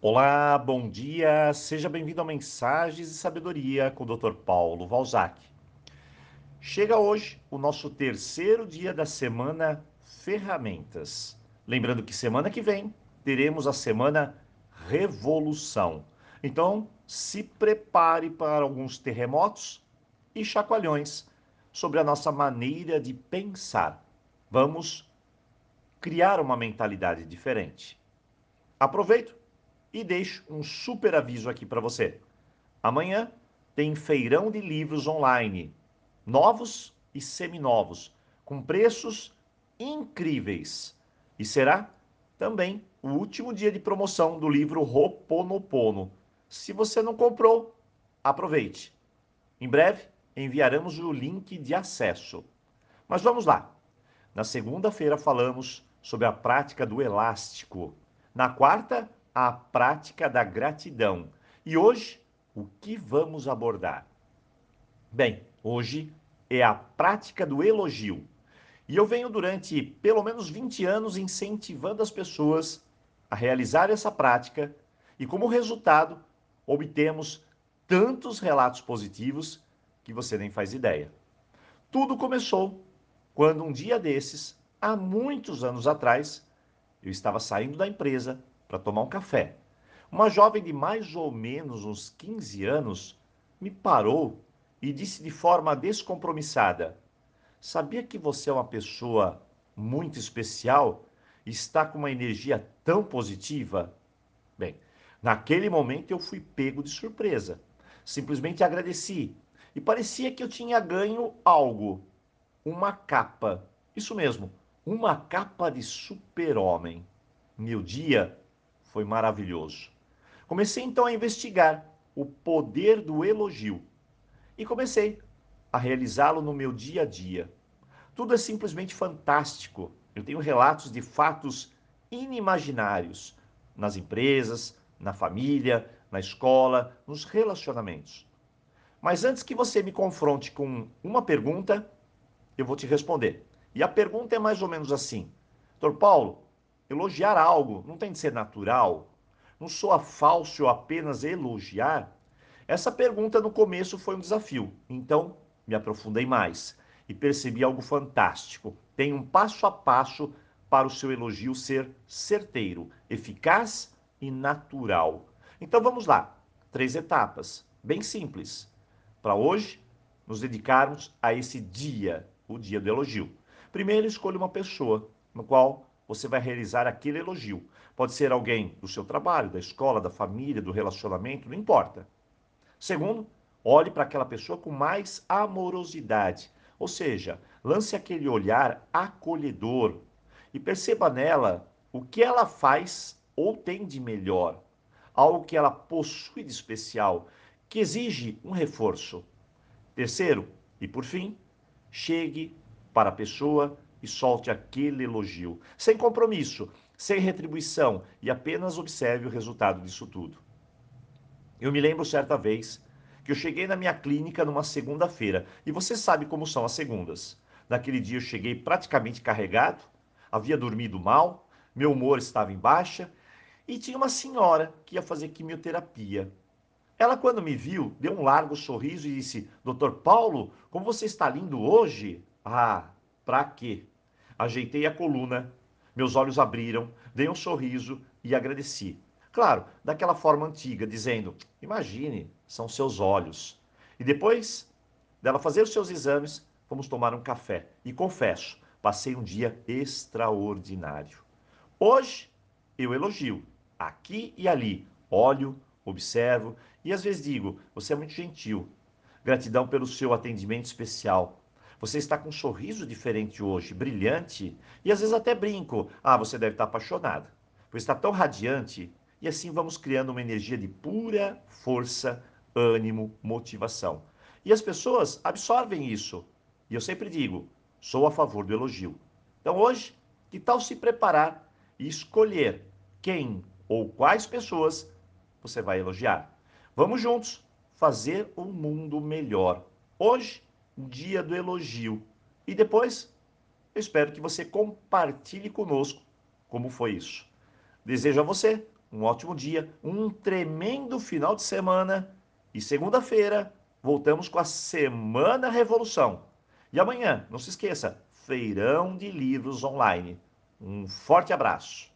Olá, bom dia, seja bem-vindo a Mensagens e Sabedoria com o Dr. Paulo Valzac. Chega hoje o nosso terceiro dia da semana Ferramentas. Lembrando que semana que vem teremos a semana Revolução. Então, se prepare para alguns terremotos e chacoalhões sobre a nossa maneira de pensar. Vamos criar uma mentalidade diferente. Aproveito e deixo um super aviso aqui para você. Amanhã tem feirão de livros online, novos e seminovos, com preços incríveis. E será também o último dia de promoção do livro Roponopono. Se você não comprou, aproveite. Em breve enviaremos o link de acesso. Mas vamos lá. Na segunda-feira falamos sobre a prática do elástico. Na quarta, a prática da gratidão. E hoje, o que vamos abordar? Bem, hoje é a prática do elogio. E eu venho durante pelo menos 20 anos incentivando as pessoas a realizar essa prática e como resultado obtemos tantos relatos positivos que você nem faz ideia. Tudo começou quando um dia desses, há muitos anos atrás, eu estava saindo da empresa para tomar um café. Uma jovem de mais ou menos uns 15 anos me parou e disse de forma descompromissada: Sabia que você é uma pessoa muito especial está com uma energia tão positiva? Bem, naquele momento eu fui pego de surpresa. Simplesmente agradeci e parecia que eu tinha ganho algo. Uma capa. Isso mesmo, uma capa de super-homem. Meu dia foi maravilhoso. Comecei então a investigar o poder do elogio e comecei a realizá-lo no meu dia a dia. Tudo é simplesmente fantástico. Eu tenho relatos de fatos inimaginários nas empresas, na família, na escola, nos relacionamentos. Mas antes que você me confronte com uma pergunta, eu vou te responder. E a pergunta é mais ou menos assim: Doutor Paulo, Elogiar algo não tem de ser natural? Não soa falso apenas elogiar? Essa pergunta no começo foi um desafio, então me aprofundei mais e percebi algo fantástico. Tem um passo a passo para o seu elogio ser certeiro, eficaz e natural. Então vamos lá, três etapas, bem simples, para hoje nos dedicarmos a esse dia, o dia do elogio. Primeiro, escolha uma pessoa no qual você vai realizar aquele elogio. Pode ser alguém do seu trabalho, da escola, da família, do relacionamento, não importa. Segundo, olhe para aquela pessoa com mais amorosidade, ou seja, lance aquele olhar acolhedor e perceba nela o que ela faz ou tem de melhor, algo que ela possui de especial, que exige um reforço. Terceiro, e por fim, chegue para a pessoa e solte aquele elogio, sem compromisso, sem retribuição e apenas observe o resultado disso tudo. Eu me lembro certa vez que eu cheguei na minha clínica numa segunda-feira e você sabe como são as segundas. Naquele dia eu cheguei praticamente carregado, havia dormido mal, meu humor estava em baixa e tinha uma senhora que ia fazer quimioterapia. Ela, quando me viu, deu um largo sorriso e disse: Doutor Paulo, como você está lindo hoje? Ah, Pra quê? Ajeitei a coluna, meus olhos abriram, dei um sorriso e agradeci. Claro, daquela forma antiga, dizendo: Imagine, são seus olhos. E depois dela fazer os seus exames, fomos tomar um café. E confesso, passei um dia extraordinário. Hoje eu elogio, aqui e ali, olho, observo e às vezes digo: Você é muito gentil. Gratidão pelo seu atendimento especial. Você está com um sorriso diferente hoje, brilhante, e às vezes até brinco. Ah, você deve estar apaixonada, pois está tão radiante. E assim vamos criando uma energia de pura força, ânimo, motivação. E as pessoas absorvem isso. E eu sempre digo, sou a favor do elogio. Então hoje, que tal se preparar e escolher quem ou quais pessoas você vai elogiar? Vamos juntos fazer um mundo melhor. Hoje dia do elogio. E depois, eu espero que você compartilhe conosco como foi isso. Desejo a você um ótimo dia, um tremendo final de semana e segunda-feira voltamos com a Semana Revolução. E amanhã, não se esqueça, feirão de livros online. Um forte abraço.